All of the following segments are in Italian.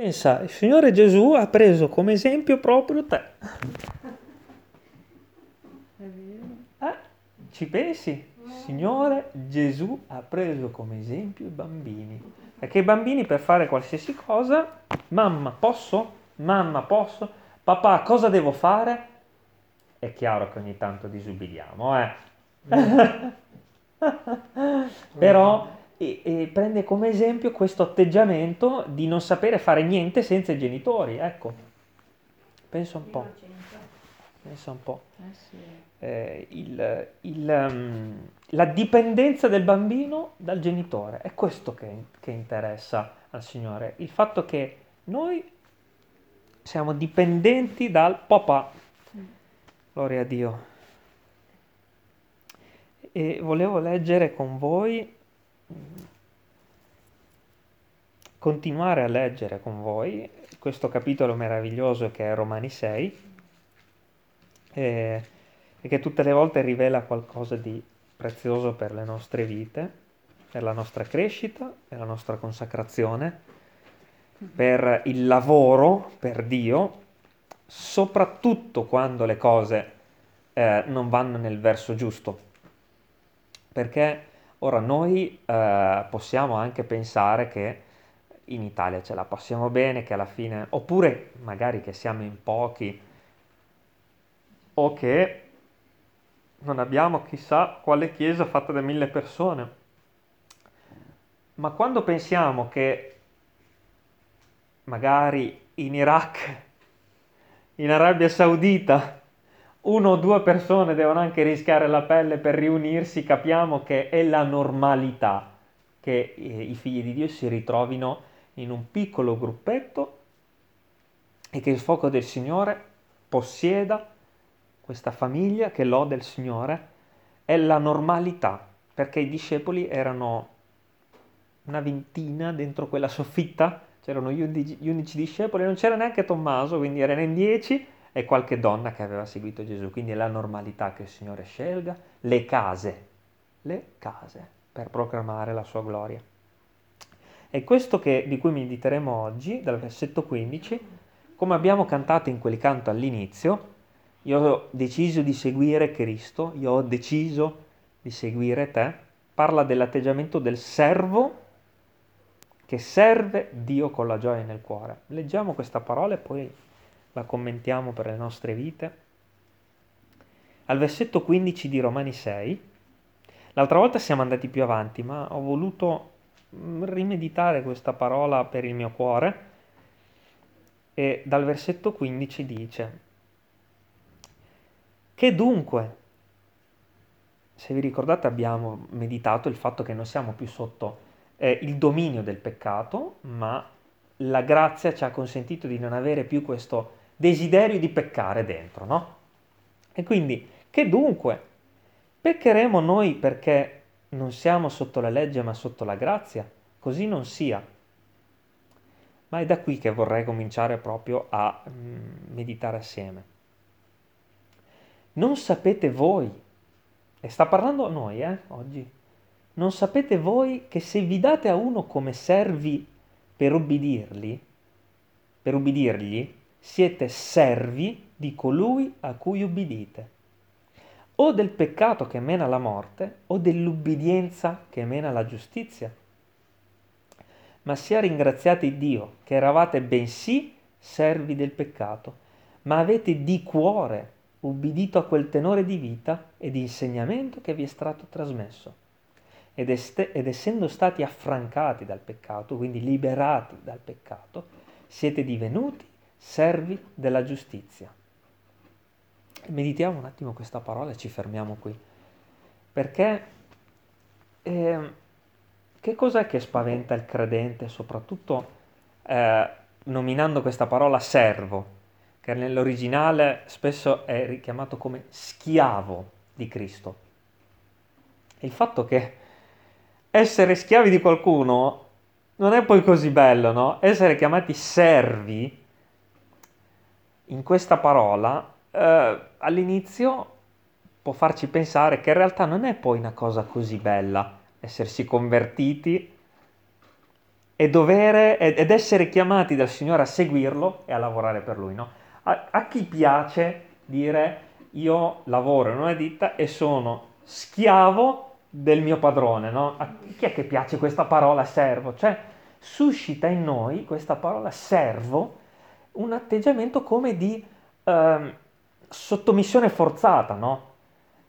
Pensa, il Signore Gesù ha preso come esempio proprio te. Eh, ci pensi? Il Signore Gesù ha preso come esempio i bambini. Perché i bambini per fare qualsiasi cosa, mamma posso? Mamma posso? Papà cosa devo fare? È chiaro che ogni tanto disubbidiamo, eh. Però e, e prende come esempio questo atteggiamento di non sapere fare niente senza i genitori, ecco. Pensa un po', pensa un po'. Eh. Eh, il- il, um, la dipendenza del bambino dal genitore, è questo che, che interessa al Signore, il fatto che noi siamo dipendenti dal papà, gloria a Dio. E volevo leggere con voi, mm, continuare a leggere con voi questo capitolo meraviglioso che è Romani 6, eh, e che tutte le volte rivela qualcosa di prezioso per le nostre vite, per la nostra crescita, per la nostra consacrazione, per il lavoro per Dio, soprattutto quando le cose eh, non vanno nel verso giusto. Perché ora noi eh, possiamo anche pensare che in Italia ce la passiamo bene, che alla fine, oppure magari che siamo in pochi, o che non abbiamo chissà quale chiesa fatta da mille persone. Ma quando pensiamo che magari in Iraq, in Arabia Saudita, uno o due persone devono anche rischiare la pelle per riunirsi, capiamo che è la normalità che eh, i figli di Dio si ritrovino in un piccolo gruppetto e che il fuoco del Signore possieda questa famiglia che lode il Signore, è la normalità, perché i discepoli erano una ventina dentro quella soffitta, c'erano gli unici discepoli, non c'era neanche Tommaso, quindi erano in dieci e qualche donna che aveva seguito Gesù, quindi è la normalità che il Signore scelga, le case, le case per proclamare la sua gloria. È questo che, di cui mediteremo oggi, dal versetto 15, come abbiamo cantato in quel canto all'inizio, io ho deciso di seguire Cristo, io ho deciso di seguire te, parla dell'atteggiamento del servo che serve Dio con la gioia nel cuore. Leggiamo questa parola e poi la commentiamo per le nostre vite. Al versetto 15 di Romani 6, l'altra volta siamo andati più avanti, ma ho voluto mm, rimeditare questa parola per il mio cuore e dal versetto 15 dice, che dunque, se vi ricordate abbiamo meditato il fatto che non siamo più sotto eh, il dominio del peccato, ma la grazia ci ha consentito di non avere più questo desiderio di peccare dentro, no? E quindi, che dunque, peccheremo noi perché non siamo sotto la legge ma sotto la grazia? Così non sia. Ma è da qui che vorrei cominciare proprio a mm, meditare assieme. Non sapete voi, e sta parlando a noi eh, oggi, non sapete voi che se vi date a uno come servi per ubbidirli, per ubbidirgli, siete servi di colui a cui ubbidite, o del peccato che mena alla morte, o dell'ubbidienza che mena alla giustizia. Ma sia ringraziati Dio che eravate bensì servi del peccato, ma avete di cuore ubbidito a quel tenore di vita e di insegnamento che vi è stato trasmesso. Ed, est- ed essendo stati affrancati dal peccato, quindi liberati dal peccato, siete divenuti servi della giustizia. Meditiamo un attimo questa parola e ci fermiamo qui. Perché eh, che cos'è che spaventa il credente, soprattutto eh, nominando questa parola servo? che nell'originale spesso è richiamato come schiavo di Cristo. Il fatto che essere schiavi di qualcuno non è poi così bello, no? Essere chiamati servi in questa parola eh, all'inizio può farci pensare che in realtà non è poi una cosa così bella essersi convertiti è dovere ed essere chiamati dal Signore a seguirlo e a lavorare per Lui. No? A, a chi piace dire io lavoro in una ditta e sono schiavo del mio padrone, no? A chi è che piace questa parola servo? Cioè, suscita in noi questa parola servo un atteggiamento come di eh, sottomissione forzata, no?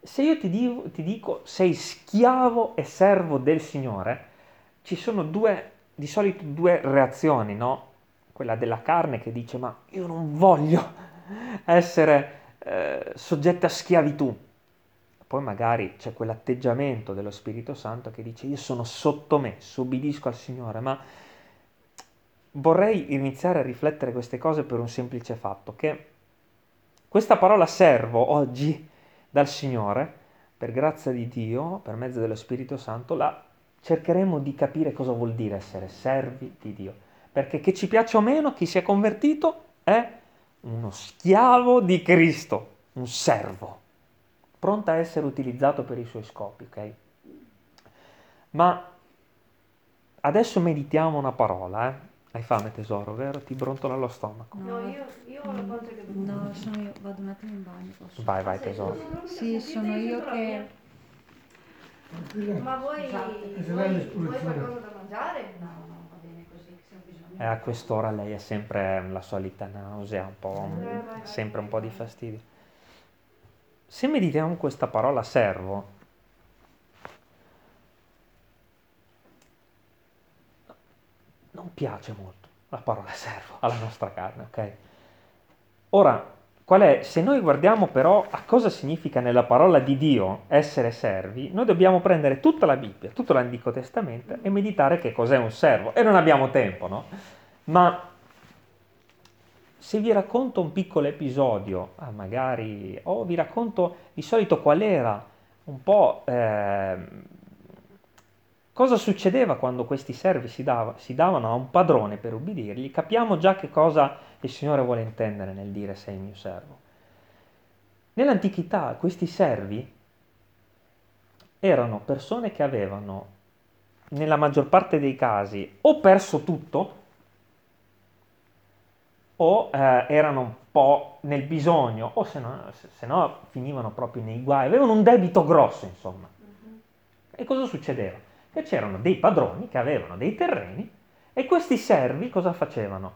Se io ti, dico, ti dico sei schiavo e servo del Signore, ci sono due, di solito due reazioni, no? Quella della carne che dice ma io non voglio essere eh, soggetto a schiavitù. Poi magari c'è quell'atteggiamento dello Spirito Santo che dice io sono sottomesso, obbedisco al Signore, ma vorrei iniziare a riflettere queste cose per un semplice fatto, che questa parola servo oggi dal Signore, per grazia di Dio, per mezzo dello Spirito Santo, la cercheremo di capire cosa vuol dire essere servi di Dio. Perché che ci piaccia o meno, chi si è convertito è uno schiavo di Cristo, un servo, pronto a essere utilizzato per i suoi scopi, ok? Ma adesso meditiamo una parola, eh? Hai fame tesoro, vero? Ti brontola lo stomaco. No, io, io ho la pancia che No, sono io, vado un attimo in bagno. Posso? Vai, vai tesoro. Sì, sono io che... Ma vuoi, se vuoi, vuoi qualcosa da mangiare? No, no, va bene così, se ho bisogno. E a quest'ora lei è sempre la solita nausea, un po', sempre un po' di fastidio. Se meditiamo questa parola servo, non piace molto la parola servo alla nostra carne, ok? Ora, qual è? Se noi guardiamo però a cosa significa nella parola di Dio essere servi, noi dobbiamo prendere tutta la Bibbia, tutto l'Antico Testamento e meditare che cos'è un servo. E non abbiamo tempo, no? Ma se vi racconto un piccolo episodio, ah, magari, o vi racconto di solito qual era un po' eh, cosa succedeva quando questi servi si, dava, si davano a un padrone per ubbidirgli, capiamo già che cosa il Signore vuole intendere nel dire sei mio servo. Nell'antichità questi servi erano persone che avevano, nella maggior parte dei casi, o perso tutto, o eh, erano un po' nel bisogno, o se no, se no finivano proprio nei guai, avevano un debito grosso, insomma. E cosa succedeva? Che c'erano dei padroni che avevano dei terreni e questi servi cosa facevano?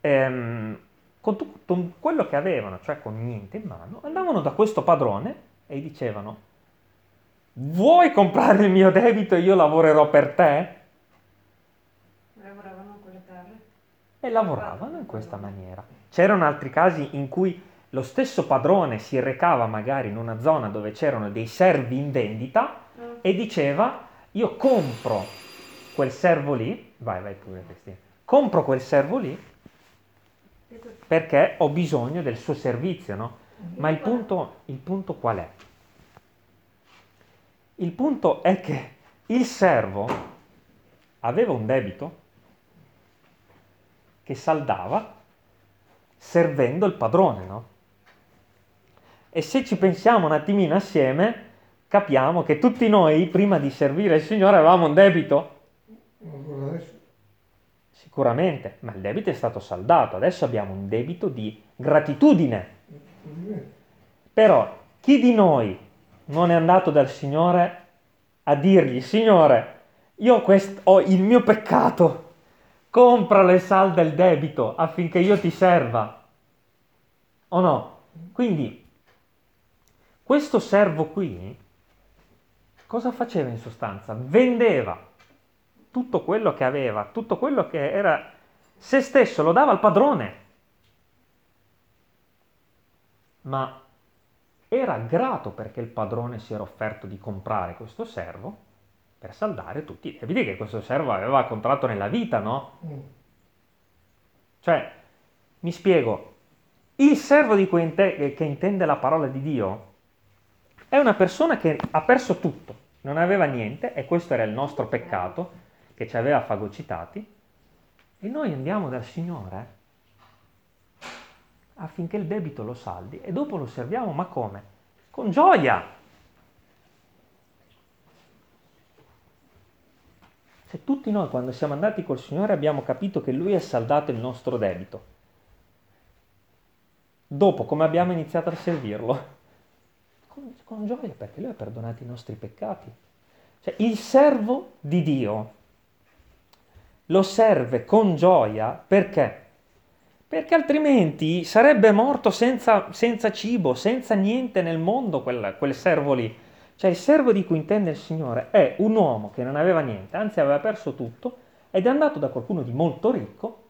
Ehm, con tutto quello che avevano, cioè con niente in mano, andavano da questo padrone e gli dicevano vuoi comprare il mio debito e io lavorerò per te? Lavoravano con le terre. e lavoravano in questa maniera. C'erano altri casi in cui lo stesso padrone si recava magari in una zona dove c'erano dei servi in vendita e diceva io compro quel servo lì, vai vai pure Cristina, compro quel servo lì perché ho bisogno del suo servizio, no? Ma il punto, il punto qual è? Il punto è che il servo aveva un debito che saldava servendo il padrone, no? E se ci pensiamo un attimino assieme, capiamo che tutti noi, prima di servire il Signore, avevamo un debito? Sicuramente, ma il debito è stato saldato, adesso abbiamo un debito di gratitudine. Però chi di noi non è andato dal Signore a dirgli, Signore, io quest- ho il mio peccato, compralo e salda il debito affinché io ti serva? O no? Quindi, questo servo qui, cosa faceva in sostanza? Vendeva tutto quello che aveva, tutto quello che era se stesso, lo dava al padrone. Ma era grato perché il padrone si era offerto di comprare questo servo per saldare tutti i debiti che questo servo aveva contratto nella vita, no? Cioè, mi spiego, il servo di cui inte- che intende la parola di Dio è una persona che ha perso tutto, non aveva niente e questo era il nostro peccato che ci aveva fagocitati e noi andiamo dal Signore affinché il debito lo saldi e dopo lo serviamo, ma come? Con gioia. Cioè, tutti noi quando siamo andati col Signore abbiamo capito che Lui ha saldato il nostro debito. Dopo, come abbiamo iniziato a servirlo? Con, con gioia, perché Lui ha perdonato i nostri peccati. Cioè, il servo di Dio lo serve con gioia perché? Perché altrimenti sarebbe morto senza, senza cibo, senza niente nel mondo quel, quel servo lì. Cioè il servo di cui intende il Signore è un uomo che non aveva niente, anzi aveva perso tutto, ed è andato da qualcuno di molto ricco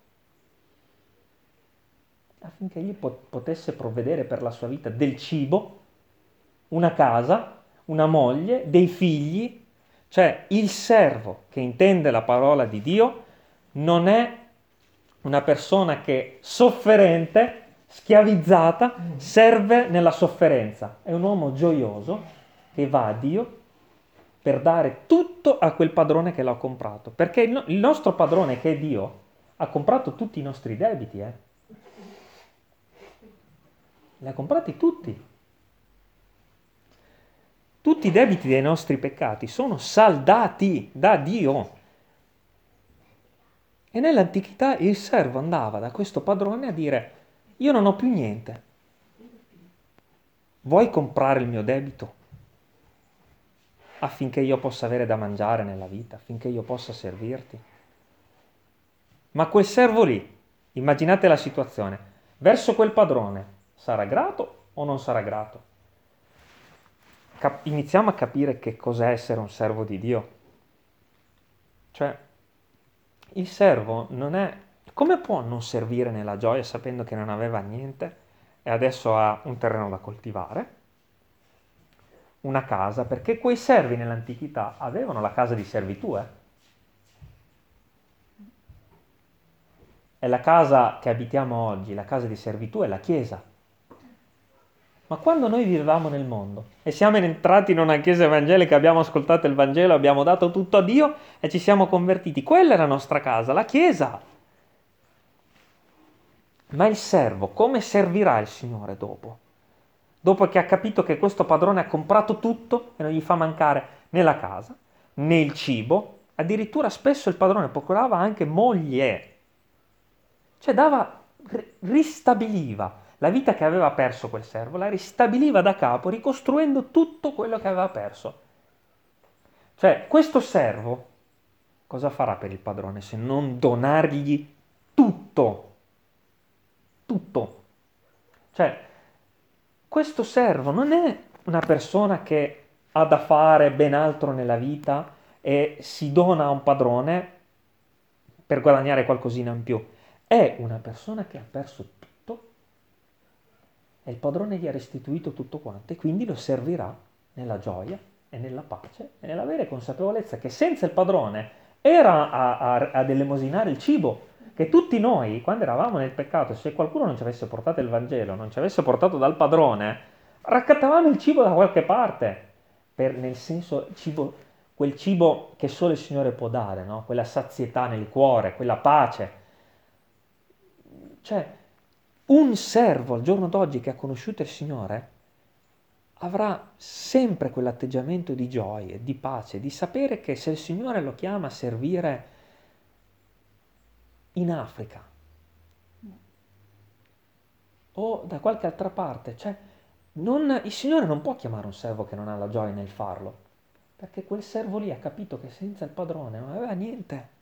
affinché egli potesse provvedere per la sua vita del cibo, una casa, una moglie, dei figli. Cioè il servo che intende la parola di Dio non è una persona che sofferente, schiavizzata, serve nella sofferenza. È un uomo gioioso che va a Dio per dare tutto a quel padrone che l'ha comprato. Perché il, il nostro padrone, che è Dio, ha comprato tutti i nostri debiti. Eh? Li ha comprati tutti. Tutti i debiti dei nostri peccati sono saldati da Dio. E nell'antichità il servo andava da questo padrone a dire, io non ho più niente, vuoi comprare il mio debito? Affinché io possa avere da mangiare nella vita, affinché io possa servirti. Ma quel servo lì, immaginate la situazione, verso quel padrone, sarà grato o non sarà grato? Cap- iniziamo a capire che cos'è essere un servo di Dio. Cioè, il servo non è... Come può non servire nella gioia sapendo che non aveva niente e adesso ha un terreno da coltivare, una casa, perché quei servi nell'antichità avevano la casa di servitù. Eh? È la casa che abitiamo oggi, la casa di servitù è la Chiesa. Ma quando noi vivevamo nel mondo e siamo entrati in una chiesa evangelica, abbiamo ascoltato il Vangelo, abbiamo dato tutto a Dio e ci siamo convertiti, quella è la nostra casa, la chiesa. Ma il servo, come servirà il Signore dopo? Dopo che ha capito che questo padrone ha comprato tutto e non gli fa mancare né la casa, né il cibo, addirittura spesso il padrone procurava anche moglie, cioè dava, ristabiliva la vita che aveva perso quel servo la ristabiliva da capo, ricostruendo tutto quello che aveva perso. Cioè, questo servo cosa farà per il padrone se non donargli tutto? Tutto. Cioè, questo servo non è una persona che ha da fare ben altro nella vita e si dona a un padrone per guadagnare qualcosina in più. È una persona che ha perso tutto e il padrone gli ha restituito tutto quanto e quindi lo servirà nella gioia e nella pace e nell'avere consapevolezza che senza il padrone era a, a, ad elemosinare il cibo, che tutti noi, quando eravamo nel peccato, se qualcuno non ci avesse portato il Vangelo, non ci avesse portato dal padrone, raccattavamo il cibo da qualche parte, per, nel senso cibo, quel cibo che solo il Signore può dare, no? quella sazietà nel cuore, quella pace. Cioè, un servo al giorno d'oggi che ha conosciuto il Signore avrà sempre quell'atteggiamento di gioia, di pace, di sapere che se il Signore lo chiama a servire in Africa o da qualche altra parte, cioè non, il Signore non può chiamare un servo che non ha la gioia nel farlo, perché quel servo lì ha capito che senza il padrone non aveva niente.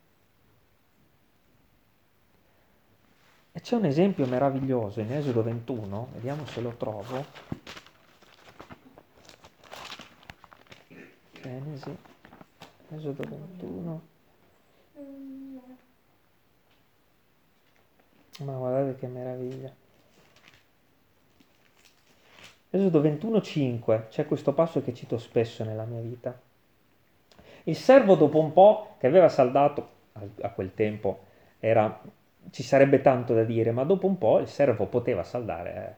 E c'è un esempio meraviglioso in Esodo 21, vediamo se lo trovo. Genesi, Esodo 21. Ma guardate che meraviglia. Esodo 21.5, c'è questo passo che cito spesso nella mia vita. Il servo dopo un po' che aveva saldato, a quel tempo era ci sarebbe tanto da dire, ma dopo un po' il servo poteva saldare,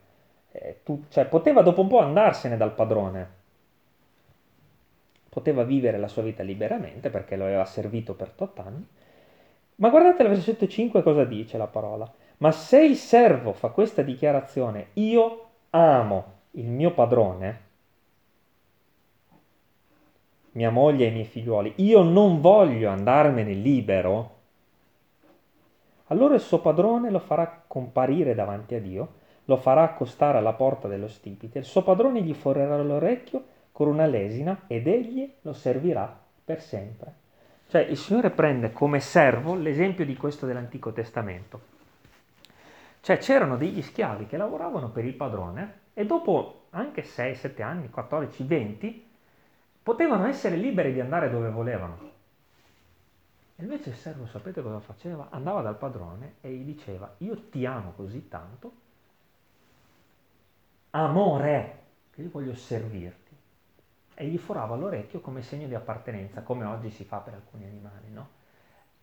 eh, eh, tu, cioè poteva dopo un po' andarsene dal padrone, poteva vivere la sua vita liberamente perché lo aveva servito per 8 anni. Ma guardate il versetto 5 cosa dice la parola. Ma se il servo fa questa dichiarazione, io amo il mio padrone, mia moglie e i miei figliuoli, io non voglio andarmene libero, allora il suo padrone lo farà comparire davanti a Dio, lo farà accostare alla porta dello stipite, il suo padrone gli forerà l'orecchio con una lesina ed egli lo servirà per sempre. Cioè il Signore prende come servo l'esempio di questo dell'Antico Testamento. Cioè c'erano degli schiavi che lavoravano per il padrone e dopo anche 6, 7 anni, 14, 20, potevano essere liberi di andare dove volevano. Invece il servo, sapete cosa faceva? Andava dal padrone e gli diceva, io ti amo così tanto, amore, che io voglio servirti. E gli forava l'orecchio come segno di appartenenza, come oggi si fa per alcuni animali, no?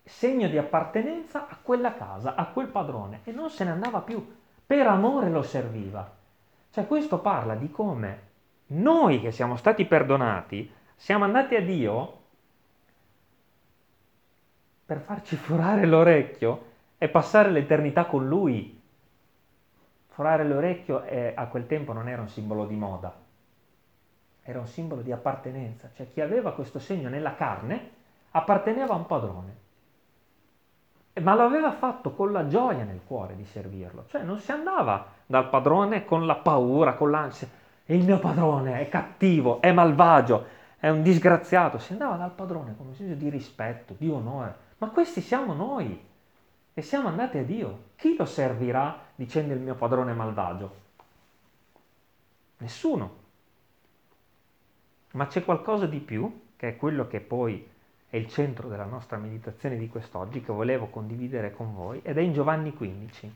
Segno di appartenenza a quella casa, a quel padrone, e non se ne andava più. Per amore lo serviva. Cioè questo parla di come noi che siamo stati perdonati siamo andati a Dio per farci forare l'orecchio e passare l'eternità con Lui. Forare l'orecchio eh, a quel tempo non era un simbolo di moda, era un simbolo di appartenenza, cioè chi aveva questo segno nella carne apparteneva a un padrone, ma lo aveva fatto con la gioia nel cuore di servirlo, cioè non si andava dal padrone con la paura, con l'ansia, il mio padrone è cattivo, è malvagio, è un disgraziato, si andava dal padrone con un senso di rispetto, di onore, ma questi siamo noi e siamo andati a Dio. Chi lo servirà dicendo il mio padrone malvagio? Nessuno. Ma c'è qualcosa di più, che è quello che poi è il centro della nostra meditazione di quest'oggi, che volevo condividere con voi, ed è in Giovanni 15.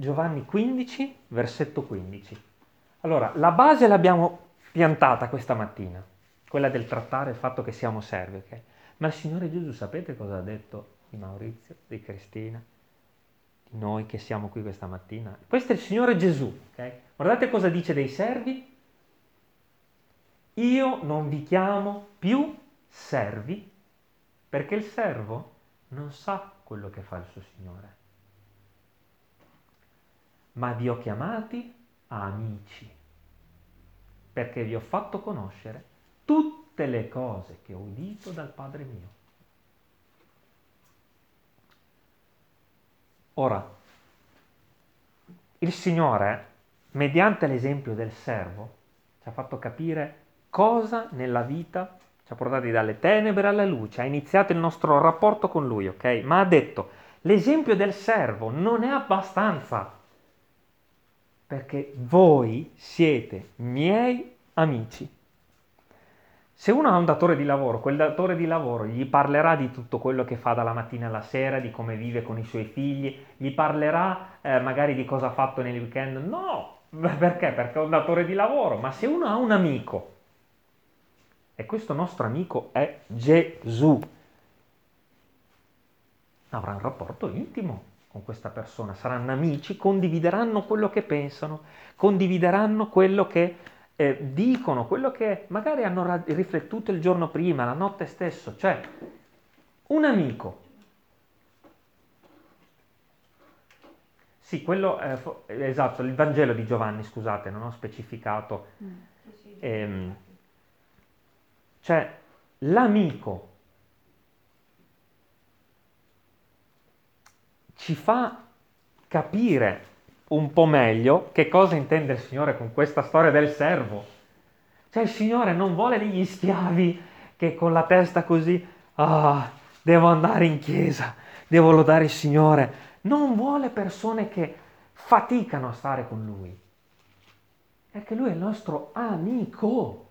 Giovanni 15, versetto 15. Allora, la base l'abbiamo piantata questa mattina, quella del trattare il fatto che siamo servi, ok? Ma il Signore Gesù sapete cosa ha detto di Maurizio, di Cristina, di noi che siamo qui questa mattina? Questo è il Signore Gesù, ok? Guardate cosa dice dei servi. Io non vi chiamo più servi perché il servo non sa quello che fa il suo Signore ma vi ho chiamati amici, perché vi ho fatto conoscere tutte le cose che ho udito dal Padre mio. Ora, il Signore, mediante l'esempio del servo, ci ha fatto capire cosa nella vita ci ha portati dalle tenebre alla luce, ha iniziato il nostro rapporto con Lui, ok? Ma ha detto, l'esempio del servo non è abbastanza perché voi siete miei amici. Se uno ha un datore di lavoro, quel datore di lavoro gli parlerà di tutto quello che fa dalla mattina alla sera, di come vive con i suoi figli, gli parlerà eh, magari di cosa ha fatto nel weekend. No, perché? Perché è un datore di lavoro. Ma se uno ha un amico, e questo nostro amico è Gesù, avrà un rapporto intimo con questa persona, saranno amici, condivideranno quello che pensano, condivideranno quello che eh, dicono, quello che magari hanno ra- riflettuto il giorno prima, la notte stesso, cioè un amico. Sì, quello è esatto, il Vangelo di Giovanni, scusate, non ho specificato. Mm. Ehm, cioè, l'amico ci fa capire un po' meglio che cosa intende il Signore con questa storia del servo. Cioè il Signore non vuole degli schiavi che con la testa così, ah, devo andare in chiesa, devo lodare il Signore. Non vuole persone che faticano a stare con Lui. Perché Lui è il nostro amico.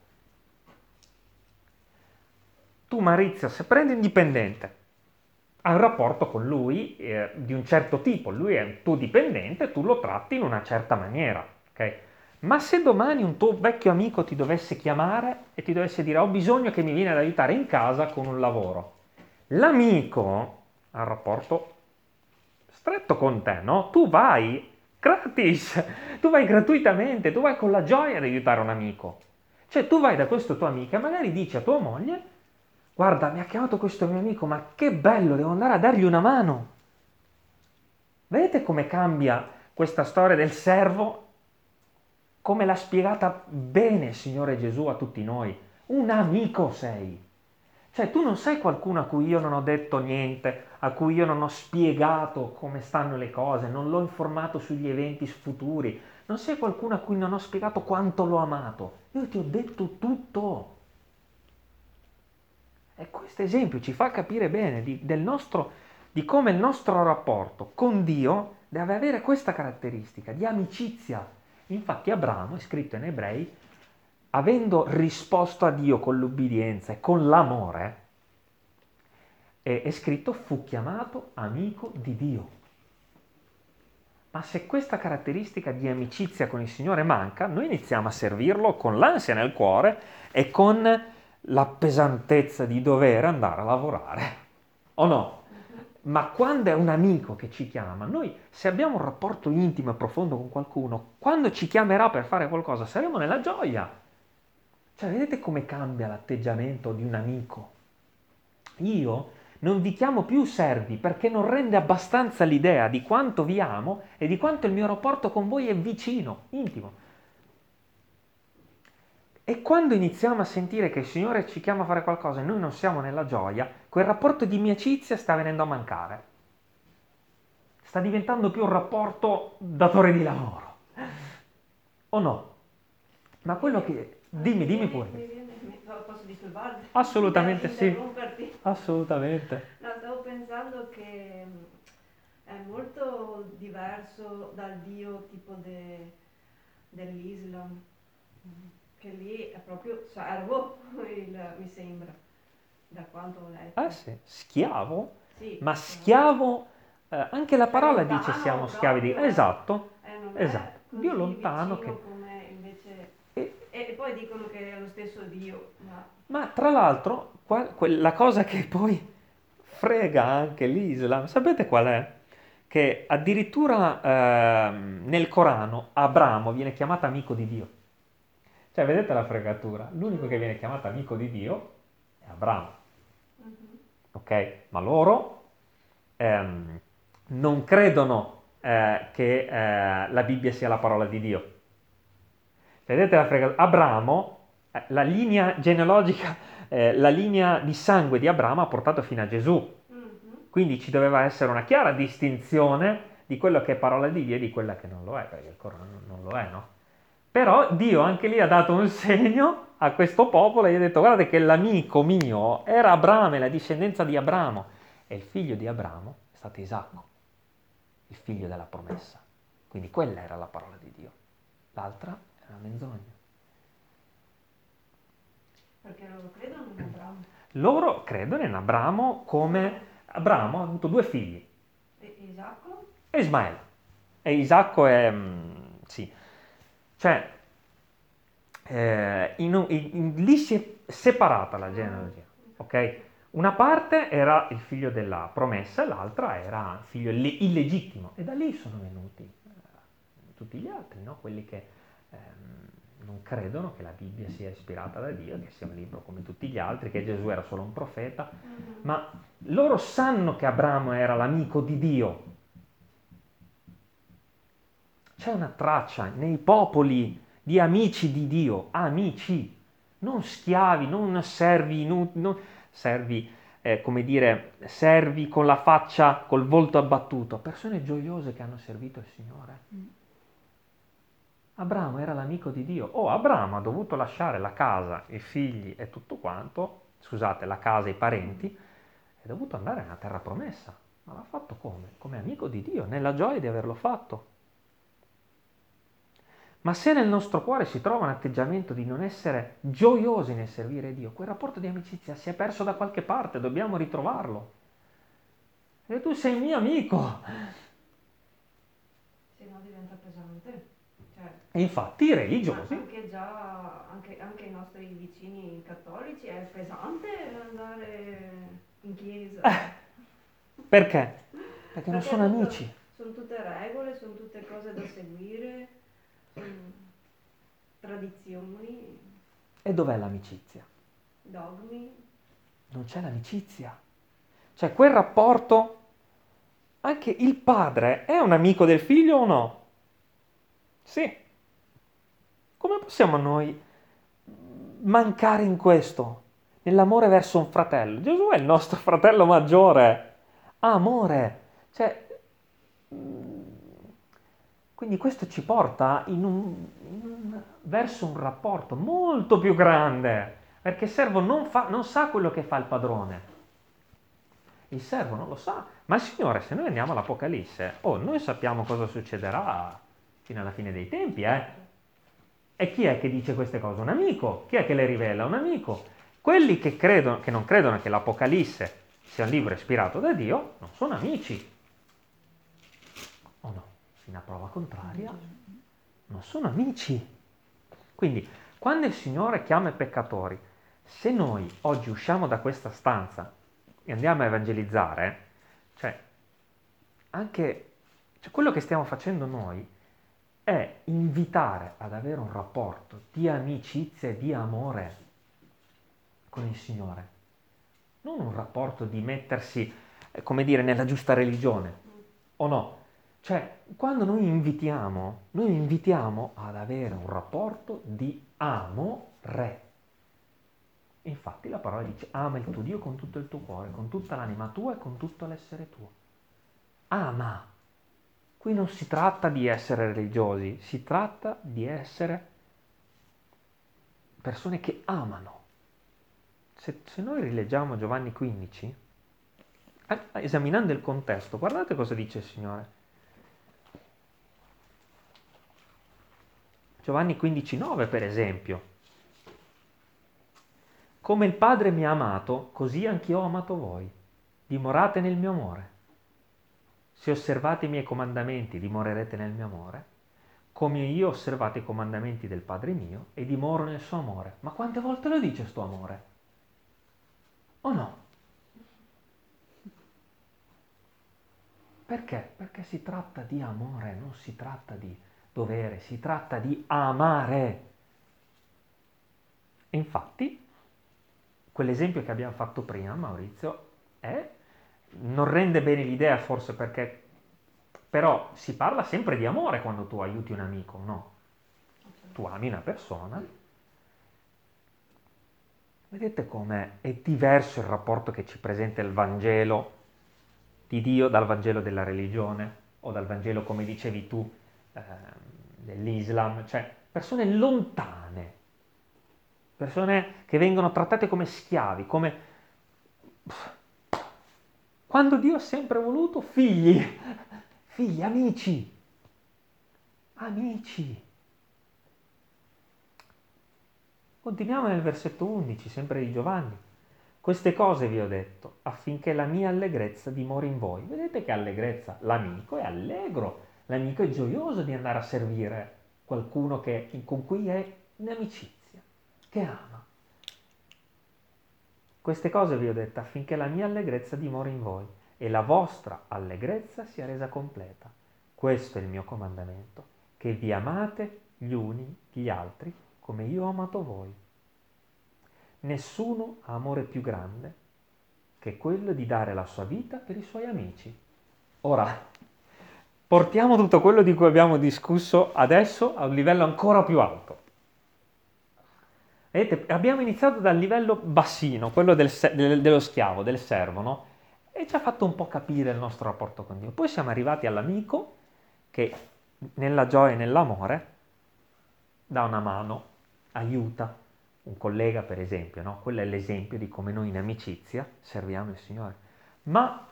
Tu Marizia, se prendi un dipendente hai un rapporto con lui eh, di un certo tipo, lui è un tuo dipendente, tu lo tratti in una certa maniera, ok? Ma se domani un tuo vecchio amico ti dovesse chiamare e ti dovesse dire ho bisogno che mi vieni ad aiutare in casa con un lavoro, l'amico ha un rapporto stretto con te, no? Tu vai gratis, tu vai gratuitamente, tu vai con la gioia di aiutare un amico. Cioè tu vai da questo tuo amico e magari dici a tua moglie, guarda, mi ha chiamato questo mio amico, ma che bello, devo andare a dargli una mano. Vedete come cambia questa storia del servo? Come l'ha spiegata bene il Signore Gesù a tutti noi. Un amico sei. Cioè tu non sei qualcuno a cui io non ho detto niente, a cui io non ho spiegato come stanno le cose, non l'ho informato sugli eventi futuri, non sei qualcuno a cui non ho spiegato quanto l'ho amato. Io ti ho detto tutto. E questo esempio ci fa capire bene di, nostro, di come il nostro rapporto con Dio deve avere questa caratteristica di amicizia. Infatti Abramo è scritto in ebrei avendo risposto a Dio con l'ubbidienza e con l'amore, è, è scritto fu chiamato amico di Dio. Ma se questa caratteristica di amicizia con il Signore manca, noi iniziamo a servirlo con l'ansia nel cuore e con la pesantezza di dover andare a lavorare. O no? Ma quando è un amico che ci chiama, noi se abbiamo un rapporto intimo e profondo con qualcuno, quando ci chiamerà per fare qualcosa, saremo nella gioia. Cioè, vedete come cambia l'atteggiamento di un amico? Io non vi chiamo più servi perché non rende abbastanza l'idea di quanto vi amo e di quanto il mio rapporto con voi è vicino, intimo. E quando iniziamo a sentire che il Signore ci chiama a fare qualcosa e noi non siamo nella gioia, quel rapporto di amicizia sta venendo a mancare. Sta diventando più un rapporto datore di lavoro. O no? Ma quello che Dimmi, dimmi pure. Posso disturbarti? Assolutamente sì. Assolutamente. No, stavo pensando che mm, è molto diverso dal Dio tipo de, dell'Islam, che lì è proprio servo, il, mi sembra, da quanto ho letto. Ah sì, schiavo? Sì, Ma schiavo, eh, anche la parola dice siamo schiavi di... Esatto, eh, esatto. Dio lontano che... E poi dicono che è lo stesso Dio. Ma, ma tra l'altro, qua, la cosa che poi frega anche l'Islam, sapete qual è? Che addirittura eh, nel Corano Abramo viene chiamato amico di Dio. Cioè, vedete la fregatura? L'unico che viene chiamato amico di Dio è Abramo. Uh-huh. Ok? Ma loro ehm, non credono eh, che eh, la Bibbia sia la parola di Dio Vedete la fregatura? Abramo, eh, la linea genealogica, eh, la linea di sangue di Abramo ha portato fino a Gesù. Mm-hmm. Quindi ci doveva essere una chiara distinzione di quello che è parola di Dio e di quella che non lo è, perché il Corano non lo è, no? Però Dio anche lì ha dato un segno a questo popolo e gli ha detto guardate che l'amico mio era Abramo, la discendenza di Abramo. E il figlio di Abramo è stato Isacco, il figlio della promessa. Quindi quella era la parola di Dio. L'altra è una menzogna. Perché loro credono in Abramo. Loro credono in Abramo come Abramo ha avuto due figli. E Isacco? E Ismaele. E Isacco è... Mm, sì. Cioè, eh, in, in, in, lì si è separata la genealogia. Ok? Una parte era il figlio della promessa l'altra era il figlio illegittimo. E da lì sono venuti eh, tutti gli altri, no? quelli che ehm, non credono che la Bibbia sia ispirata da Dio, che sia un libro come tutti gli altri, che Gesù era solo un profeta, mm-hmm. ma loro sanno che Abramo era l'amico di Dio. C'è una traccia nei popoli di amici di Dio, amici, non schiavi, non servi, non, non servi eh, come dire, servi con la faccia, col volto abbattuto, persone gioiose che hanno servito il Signore. Abramo era l'amico di Dio. Oh, Abramo ha dovuto lasciare la casa, i figli e tutto quanto, scusate, la casa e i parenti, è dovuto andare nella terra promessa. Ma l'ha fatto come? Come amico di Dio, nella gioia di averlo fatto. Ma se nel nostro cuore si trova un atteggiamento di non essere gioiosi nel servire Dio, quel rapporto di amicizia si è perso da qualche parte, dobbiamo ritrovarlo. E tu sei mio amico. Se no diventa pesante. E infatti i religiosi... Anche già, anche, anche i nostri vicini cattolici è pesante andare in chiesa. Eh, perché? Perché non sono amici. Sono tutte regole, sono tutte cose da seguire, tradizioni. E dov'è l'amicizia? Dogmi. Non c'è l'amicizia. Cioè quel rapporto, anche il padre è un amico del figlio o no? Sì. Come possiamo noi mancare in questo? Nell'amore verso un fratello. Gesù è il nostro fratello maggiore. Amore. Cioè, quindi questo ci porta in un, in un, verso un rapporto molto più grande, perché il servo non, fa, non sa quello che fa il padrone. Il servo non lo sa, ma Signore, se noi andiamo all'Apocalisse, oh, noi sappiamo cosa succederà fino alla fine dei tempi, eh? E chi è che dice queste cose? Un amico. Chi è che le rivela? Un amico. Quelli che, credono, che non credono che l'Apocalisse sia un libro ispirato da Dio, non sono amici. A prova contraria, non sono amici. Quindi, quando il Signore chiama i peccatori, se noi oggi usciamo da questa stanza e andiamo a evangelizzare, cioè, anche cioè, quello che stiamo facendo noi è invitare ad avere un rapporto di amicizia e di amore con il Signore. Non un rapporto di mettersi, eh, come dire, nella giusta religione, o no? Cioè, quando noi invitiamo, noi invitiamo ad avere un rapporto di amore. Infatti la parola dice ama il tuo Dio con tutto il tuo cuore, con tutta l'anima tua e con tutto l'essere tuo. Ama. Qui non si tratta di essere religiosi, si tratta di essere persone che amano. Se, se noi rileggiamo Giovanni 15, eh, esaminando il contesto, guardate cosa dice il Signore. Giovanni 15,9 per esempio. Come il Padre mi ha amato, così anch'io ho amato voi. Dimorate nel mio amore. Se osservate i miei comandamenti, dimorerete nel mio amore, come io ho osservato i comandamenti del Padre mio e dimoro nel suo amore. Ma quante volte lo dice sto amore? O no? Perché? Perché si tratta di amore, non si tratta di dovere, si tratta di amare. E infatti, quell'esempio che abbiamo fatto prima, Maurizio, è, non rende bene l'idea forse perché, però si parla sempre di amore quando tu aiuti un amico, no? Tu ami una persona. Vedete com'è è diverso il rapporto che ci presenta il Vangelo di Dio dal Vangelo della religione o dal Vangelo, come dicevi tu, eh, dell'Islam, cioè persone lontane, persone che vengono trattate come schiavi, come... Quando Dio ha sempre voluto figli, figli, amici, amici. Continuiamo nel versetto 11, sempre di Giovanni. Queste cose vi ho detto affinché la mia allegrezza dimori in voi. Vedete che allegrezza? L'amico è allegro, L'amico è gioioso di andare a servire qualcuno che, con cui è in amicizia, che ama. Queste cose vi ho dette affinché la mia allegrezza dimori in voi e la vostra allegrezza sia resa completa. Questo è il mio comandamento, che vi amate gli uni gli altri come io ho amato voi. Nessuno ha amore più grande che quello di dare la sua vita per i suoi amici. Ora, portiamo tutto quello di cui abbiamo discusso adesso a un livello ancora più alto. Vedete, abbiamo iniziato dal livello bassino, quello del, del, dello schiavo, del servo, no? E ci ha fatto un po' capire il nostro rapporto con Dio. Poi siamo arrivati all'amico che nella gioia e nell'amore dà una mano, aiuta un collega per esempio, no? Quello è l'esempio di come noi in amicizia serviamo il Signore. Ma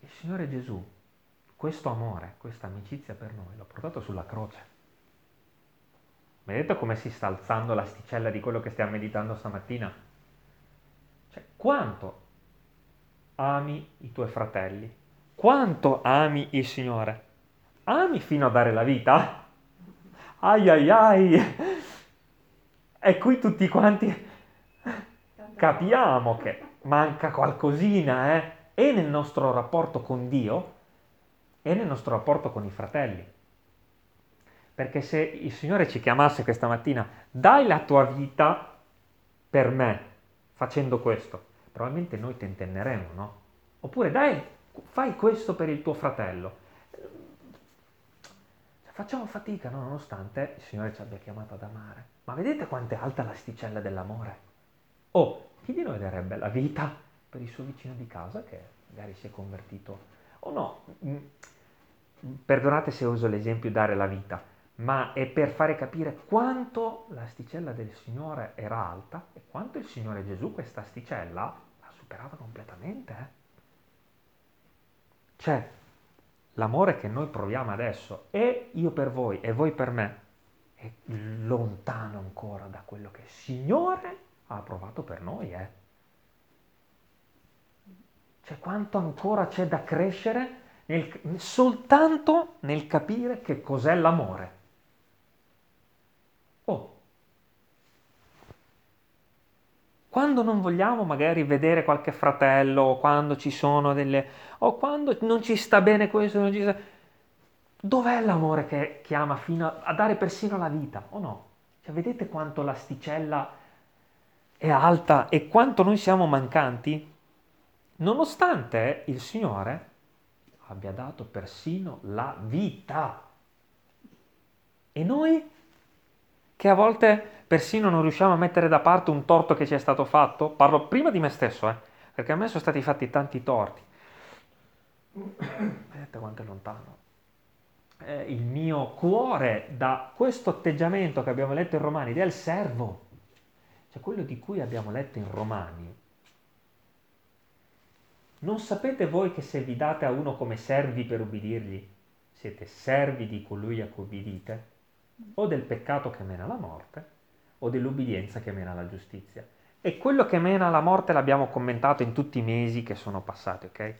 il Signore Gesù questo amore, questa amicizia per noi, l'ho portato sulla croce. Vedete come si sta alzando l'asticella di quello che stiamo meditando stamattina? Cioè, quanto ami i tuoi fratelli? Quanto ami il Signore? Ami fino a dare la vita? Ai ai ai! E qui tutti quanti capiamo che manca qualcosina, eh? E nel nostro rapporto con Dio, e nel nostro rapporto con i fratelli. Perché se il Signore ci chiamasse questa mattina, dai la tua vita per me, facendo questo, probabilmente noi tentenneremo, no? Oppure dai, fai questo per il tuo fratello. Facciamo fatica, no? nonostante il Signore ci abbia chiamato ad amare. Ma vedete quanto è alta l'asticella dell'amore? Oh, chi di noi darebbe la vita per il suo vicino di casa che magari si è convertito? O no, mm, perdonate se uso l'esempio dare la vita, ma è per fare capire quanto l'asticella del Signore era alta e quanto il Signore Gesù questa asticella la superava completamente. Eh? Cioè, l'amore che noi proviamo adesso è io per voi e voi per me è lontano ancora da quello che il Signore ha provato per noi. Eh. Cioè quanto ancora c'è da crescere nel, soltanto nel capire che cos'è l'amore. Oh, quando non vogliamo magari vedere qualche fratello, o quando ci sono delle... o quando non ci sta bene questo, non ci sta... Dov'è l'amore che chiama fino a, a dare persino la vita, o no? Cioè, vedete quanto l'asticella è alta e quanto noi siamo mancanti? Nonostante il Signore abbia dato persino la vita. E noi che a volte persino non riusciamo a mettere da parte un torto che ci è stato fatto, parlo prima di me stesso, eh, perché a me sono stati fatti tanti torti. Vedete quanto è lontano. Eh, il mio cuore da questo atteggiamento che abbiamo letto in Romani del servo, cioè quello di cui abbiamo letto in Romani. Non sapete voi che se vi date a uno come servi per ubbidirgli, siete servi di colui a cui ubbidite? O del peccato che mena alla morte, o dell'ubbidienza che mena alla giustizia. E quello che mena alla morte l'abbiamo commentato in tutti i mesi che sono passati, ok?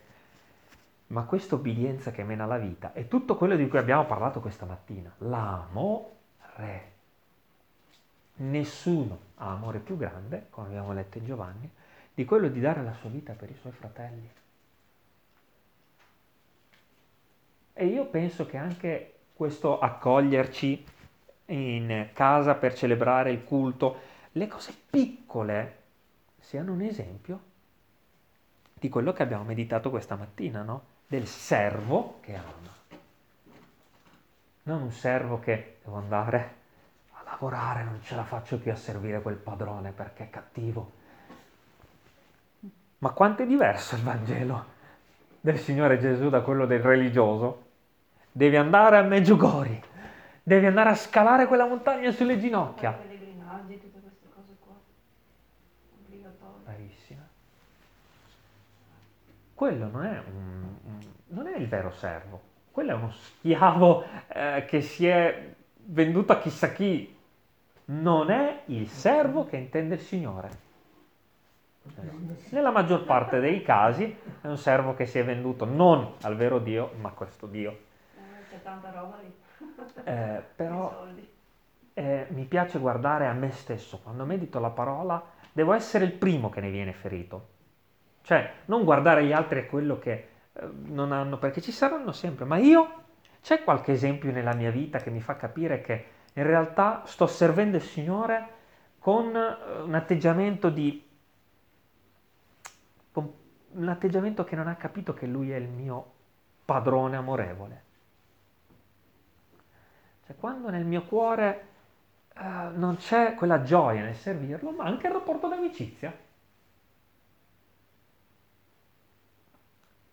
Ma questa ubbidienza che mena alla vita è tutto quello di cui abbiamo parlato questa mattina. L'amore. Nessuno ha amore più grande, come abbiamo letto in Giovanni, di quello di dare la sua vita per i suoi fratelli. E io penso che anche questo accoglierci in casa per celebrare il culto, le cose piccole siano un esempio di quello che abbiamo meditato questa mattina, no? Del servo che ama. Non un servo che devo andare a lavorare, non ce la faccio più a servire quel padrone perché è cattivo. Ma quanto è diverso il Vangelo del Signore Gesù da quello del religioso? Devi andare a Meggiugori, devi andare a scalare quella montagna sulle ginocchia. Pellegrinaggi, tutte queste cose qua. Obbligatorie. Bravissima. Quello non è, un- non è il vero servo, quello è uno schiavo eh, che si è venduto a chissà chi. Non è il servo che intende il Signore. Nella maggior parte dei casi è un servo che si è venduto non al vero Dio, ma a questo Dio. Eh, c'è tanta roba lì. Eh, però eh, mi piace guardare a me stesso. Quando medito la parola, devo essere il primo che ne viene ferito. Cioè, non guardare gli altri è quello che eh, non hanno, perché ci saranno sempre. Ma io, c'è qualche esempio nella mia vita che mi fa capire che in realtà sto servendo il Signore con eh, un atteggiamento di... un atteggiamento che non ha capito che Lui è il mio padrone amorevole. Cioè, quando nel mio cuore eh, non c'è quella gioia nel servirlo, ma anche il rapporto d'amicizia.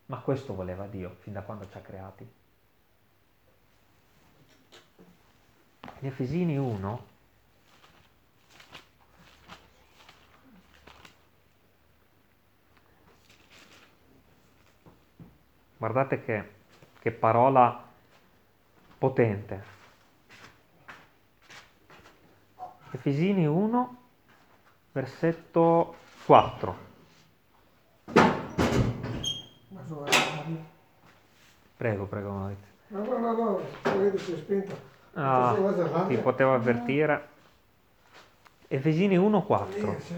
Ma questo voleva Dio fin da quando ci ha creati. In Efesini 1, guardate che, che parola potente. Efesini 1, versetto 4. Ma sono armadio. Prego, prego Maurizio. No, no, no, no, vedete si è spento. Ah, ti potevo avvertire. Efesini 1, 4. Lì, sì.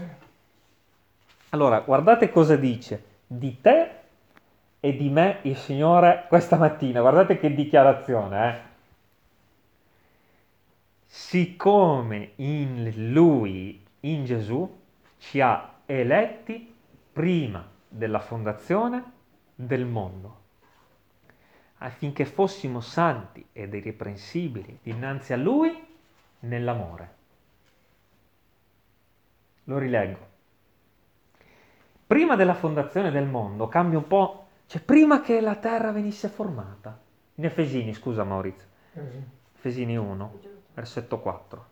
Allora, guardate cosa dice di te e di me il Signore questa mattina. Guardate che dichiarazione, eh. siccome in lui, in Gesù, ci ha eletti prima della fondazione del mondo, affinché fossimo santi ed irreprensibili dinanzi a lui nell'amore. Lo rileggo. Prima della fondazione del mondo, cambia un po', cioè prima che la terra venisse formata. In Efesini, scusa Maurizio. Efesini 1, versetto 4.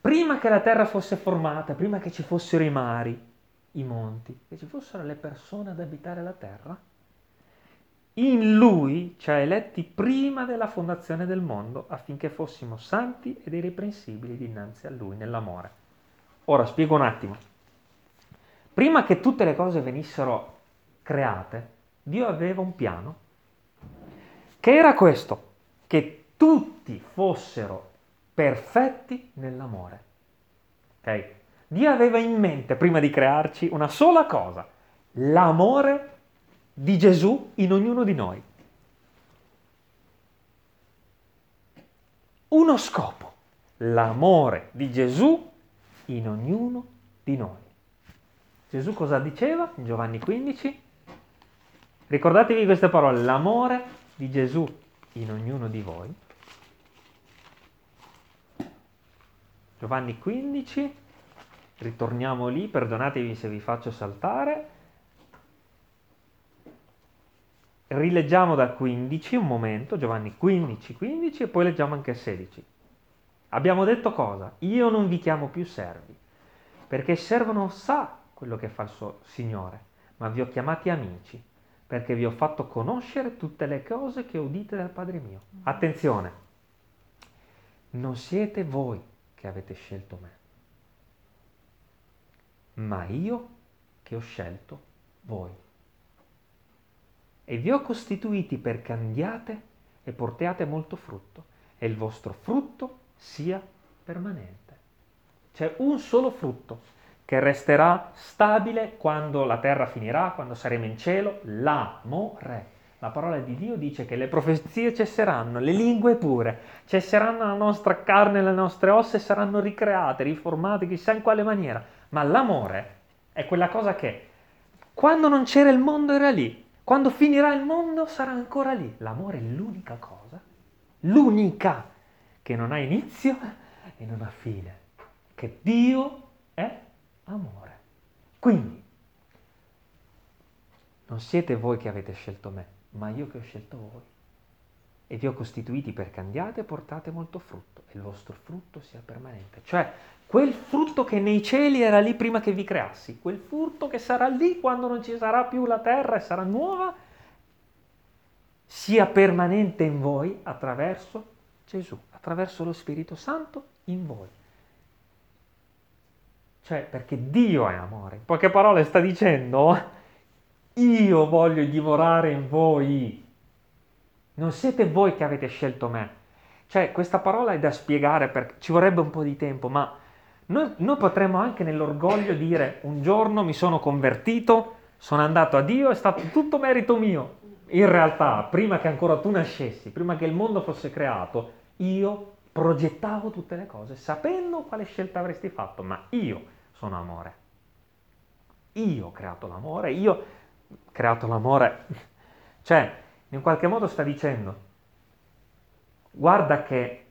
Prima che la terra fosse formata, prima che ci fossero i mari, i monti, che ci fossero le persone ad abitare la terra, in lui ci ha eletti prima della fondazione del mondo affinché fossimo santi ed irreprensibili dinanzi a lui nell'amore. Ora spiego un attimo. Prima che tutte le cose venissero create, Dio aveva un piano che era questo, che tutti fossero perfetti nell'amore. Ok? Dio aveva in mente prima di crearci una sola cosa, l'amore di Gesù in ognuno di noi. Uno scopo, l'amore di Gesù in ognuno di noi. Gesù cosa diceva in Giovanni 15? Ricordatevi queste parole, l'amore di Gesù in ognuno di voi. Giovanni 15, ritorniamo lì, perdonatevi se vi faccio saltare. Rileggiamo da 15 un momento, Giovanni 15, 15 e poi leggiamo anche 16. Abbiamo detto cosa? Io non vi chiamo più servi, perché il servo non sa quello che fa il suo Signore, ma vi ho chiamati amici, perché vi ho fatto conoscere tutte le cose che udite dal Padre mio. Attenzione, non siete voi che avete scelto me, ma io che ho scelto voi. E vi ho costituiti perché andiate e portiate molto frutto, e il vostro frutto sia permanente. C'è un solo frutto che resterà stabile quando la terra finirà, quando saremo in cielo, l'amore. La parola di Dio dice che le profezie cesseranno, le lingue pure, cesseranno la nostra carne, le nostre ossa e saranno ricreate, riformate, chissà in quale maniera. Ma l'amore è quella cosa che quando non c'era il mondo era lì, quando finirà il mondo sarà ancora lì. L'amore è l'unica cosa, l'unica che non ha inizio e non ha fine, che Dio è amore. Quindi, non siete voi che avete scelto me, ma io che ho scelto voi. E vi ho costituiti perché andiate e portate molto frutto e il vostro frutto sia permanente. Cioè, quel frutto che nei cieli era lì prima che vi creassi, quel frutto che sarà lì quando non ci sarà più la terra e sarà nuova, sia permanente in voi attraverso Gesù, attraverso lo Spirito Santo in voi. Cioè, perché Dio è amore. In poche parole sta dicendo, io voglio dimorare in voi. Non siete voi che avete scelto me. Cioè, questa parola è da spiegare perché ci vorrebbe un po' di tempo, ma noi, noi potremmo anche nell'orgoglio dire un giorno mi sono convertito, sono andato a Dio, è stato tutto merito mio. In realtà, prima che ancora tu nascessi, prima che il mondo fosse creato, io progettavo tutte le cose, sapendo quale scelta avresti fatto, ma io sono amore. Io ho creato l'amore, io ho creato l'amore. Cioè, in qualche modo sta dicendo, guarda che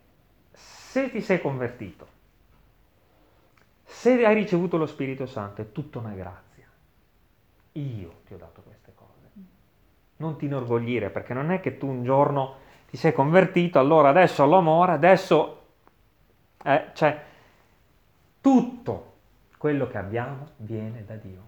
se ti sei convertito, se hai ricevuto lo Spirito Santo, è tutta una grazia. Io ti ho dato queste cose. Non ti inorgoglire, perché non è che tu un giorno ti sei convertito, allora adesso ho l'amore, adesso... Eh, cioè, tutto quello che abbiamo viene da Dio.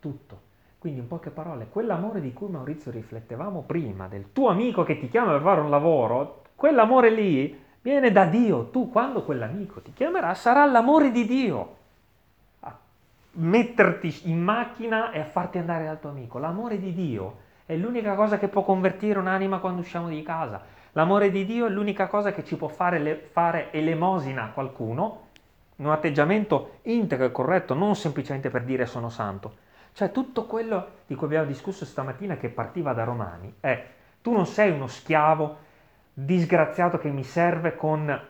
Tutto. Quindi in poche parole, quell'amore di cui Maurizio riflettevamo prima, del tuo amico che ti chiama per fare un lavoro, quell'amore lì viene da Dio. Tu quando quell'amico ti chiamerà sarà l'amore di Dio a metterti in macchina e a farti andare dal tuo amico. L'amore di Dio è l'unica cosa che può convertire un'anima quando usciamo di casa. L'amore di Dio è l'unica cosa che ci può fare, le, fare elemosina a qualcuno un atteggiamento integro e corretto, non semplicemente per dire sono santo. Cioè tutto quello di cui abbiamo discusso stamattina che partiva da Romani è tu non sei uno schiavo disgraziato che mi serve con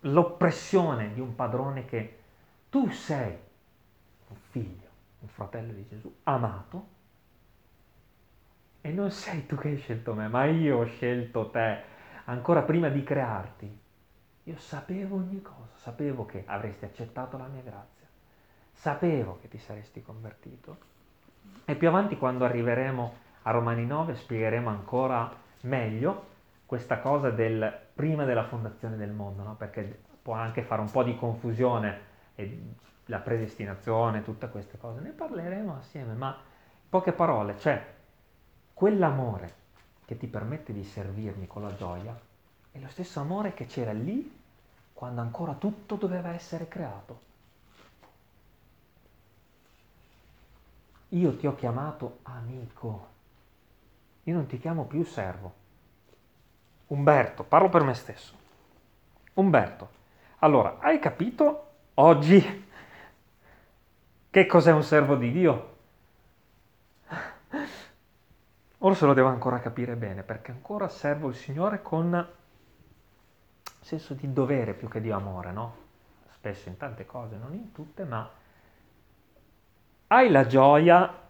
l'oppressione di un padrone che tu sei un figlio, un fratello di Gesù, amato, e non sei tu che hai scelto me, ma io ho scelto te ancora prima di crearti. Io sapevo ogni cosa, sapevo che avresti accettato la mia grazia, sapevo che ti saresti convertito. E più avanti, quando arriveremo a Romani 9, spiegheremo ancora meglio questa cosa del prima della fondazione del mondo, no? perché può anche fare un po' di confusione la predestinazione, tutte queste cose. Ne parleremo assieme, ma in poche parole, cioè quell'amore che ti permette di servirmi con la gioia è lo stesso amore che c'era lì quando ancora tutto doveva essere creato. Io ti ho chiamato amico, io non ti chiamo più servo. Umberto, parlo per me stesso. Umberto, allora, hai capito oggi che cos'è un servo di Dio? Forse lo devo ancora capire bene, perché ancora servo il Signore con senso di dovere più che di amore, no? Spesso in tante cose, non in tutte, ma hai la gioia,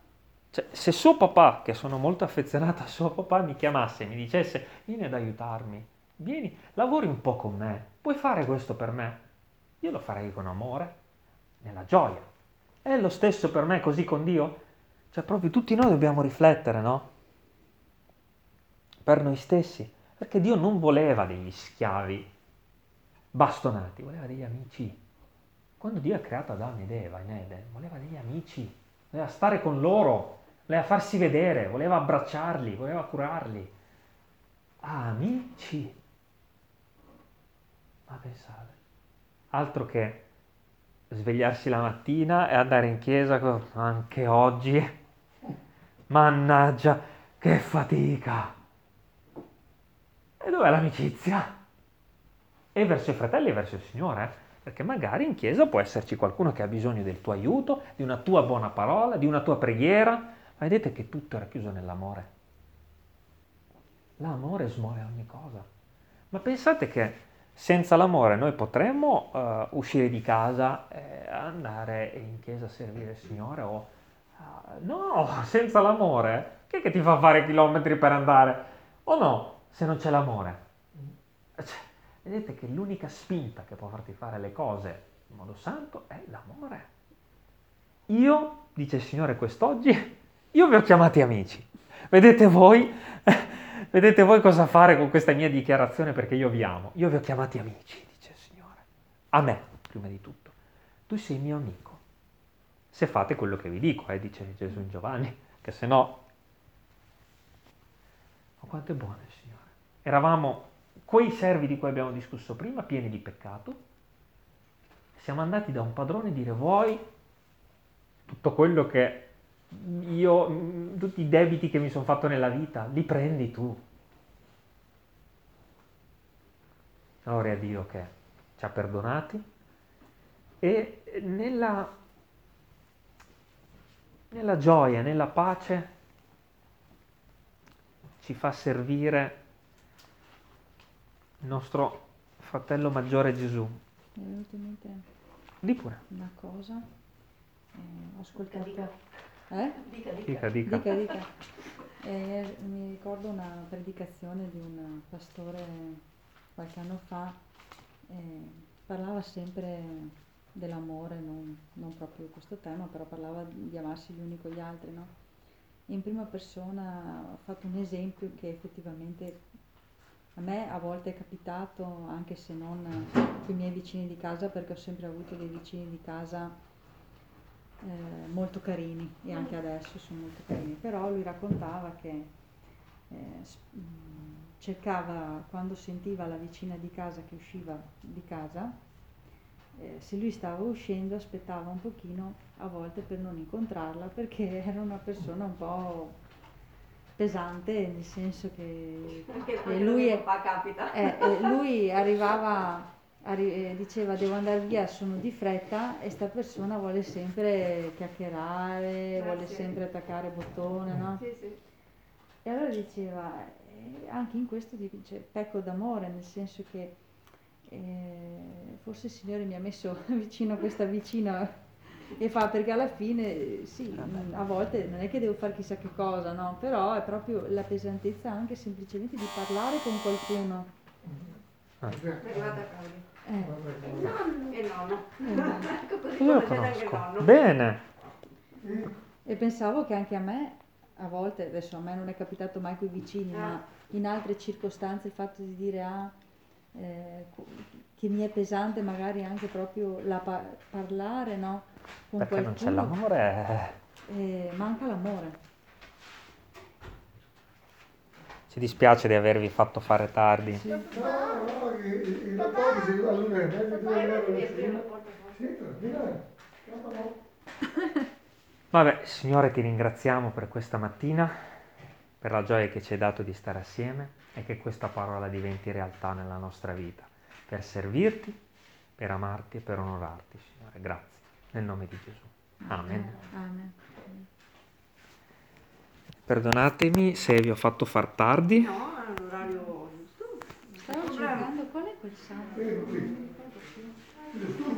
cioè, se suo papà, che sono molto affezionato a suo papà, mi chiamasse e mi dicesse vieni ad aiutarmi, vieni, lavori un po' con me, puoi fare questo per me? Io lo farei con amore, nella gioia. È lo stesso per me così con Dio? Cioè proprio tutti noi dobbiamo riflettere, no? per noi stessi, perché Dio non voleva degli schiavi bastonati, voleva degli amici. Quando Dio ha creato Adamo ed Eva in Eden, voleva degli amici, voleva stare con loro, voleva farsi vedere, voleva abbracciarli, voleva curarli. Amici. Ma pensate, altro che svegliarsi la mattina e andare in chiesa anche oggi. Mannaggia, che fatica! E dov'è l'amicizia? E verso i fratelli e verso il Signore, eh? perché magari in chiesa può esserci qualcuno che ha bisogno del tuo aiuto, di una tua buona parola, di una tua preghiera, ma vedete che tutto era chiuso nell'amore. L'amore smuove ogni cosa. Ma pensate che senza l'amore noi potremmo uh, uscire di casa e andare in chiesa a servire il Signore o... Uh, no, senza l'amore, chi è che ti fa fare chilometri per andare? O no? se non c'è l'amore. Cioè, vedete che l'unica spinta che può farti fare le cose in modo santo è l'amore. Io, dice il Signore quest'oggi, io vi ho chiamati amici. Vedete voi, vedete voi cosa fare con questa mia dichiarazione perché io vi amo. Io vi ho chiamati amici, dice il Signore. A me, prima di tutto. Tu sei mio amico. Se fate quello che vi dico, eh, dice Gesù in Giovanni, che se no... Ma quanto è buono il Signore. Eravamo quei servi di cui abbiamo discusso prima, pieni di peccato. Siamo andati da un padrone a dire vuoi tutto quello che io, tutti i debiti che mi sono fatto nella vita, li prendi tu. Gloria a Dio che ci ha perdonati e nella, nella gioia, nella pace ci fa servire nostro fratello maggiore Gesù. Mi è venuto in mente Di pure. una cosa. Eh, ho ascoltato. Dica, Eh? dica, dica. Dica, dica. Dica, dica. Eh, mi ricordo una predicazione di un pastore qualche anno fa, eh, parlava sempre dell'amore, non, non proprio questo tema, però parlava di amarsi gli uni con gli altri, no? In prima persona ha fatto un esempio che effettivamente a me a volte è capitato, anche se non con i miei vicini di casa, perché ho sempre avuto dei vicini di casa eh, molto carini e anche adesso sono molto carini, però lui raccontava che eh, cercava, quando sentiva la vicina di casa che usciva di casa, eh, se lui stava uscendo aspettava un pochino a volte per non incontrarla perché era una persona un po' pesante, nel senso che lui, è- capita. eh, eh, lui arrivava, arri- eh, diceva devo andare via, sono di fretta e sta persona vuole sempre chiacchierare, vuole Grazie. sempre attaccare bottone, no? Sì, sì. E allora diceva, anche in questo dice pecco d'amore, nel senso che eh, forse il Signore mi ha messo vicino a questa vicina e fa perché alla fine sì, a volte non è che devo fare chissà che cosa, no? Però è proprio la pesantezza anche semplicemente di parlare con qualcuno. Ah. Eh, Vabbè, E nonno. eh. Ecco così Io lo conosco. nonno. Bene. E pensavo che anche a me, a volte, adesso a me non è capitato mai con i vicini, ma in altre circostanze il fatto di dire ah, eh, che mi è pesante magari anche proprio la pa- parlare, no? Con Perché non c'è l'amore. eh, manca l'amore. Ci dispiace di avervi fatto fare tardi. Sì. No, no, i, rapporti si. Vabbè, Signore, ti ringraziamo per questa mattina, per la gioia che ci hai dato di stare assieme e che questa parola diventi realtà nella nostra vita, per servirti, per amarti e per onorarti, Signore. Grazie. Nel nome di Gesù. Amen. Amen. Perdonatemi se vi ho fatto far tardi. No, è l'orario giusto. Stavo cercando qual è quel santo.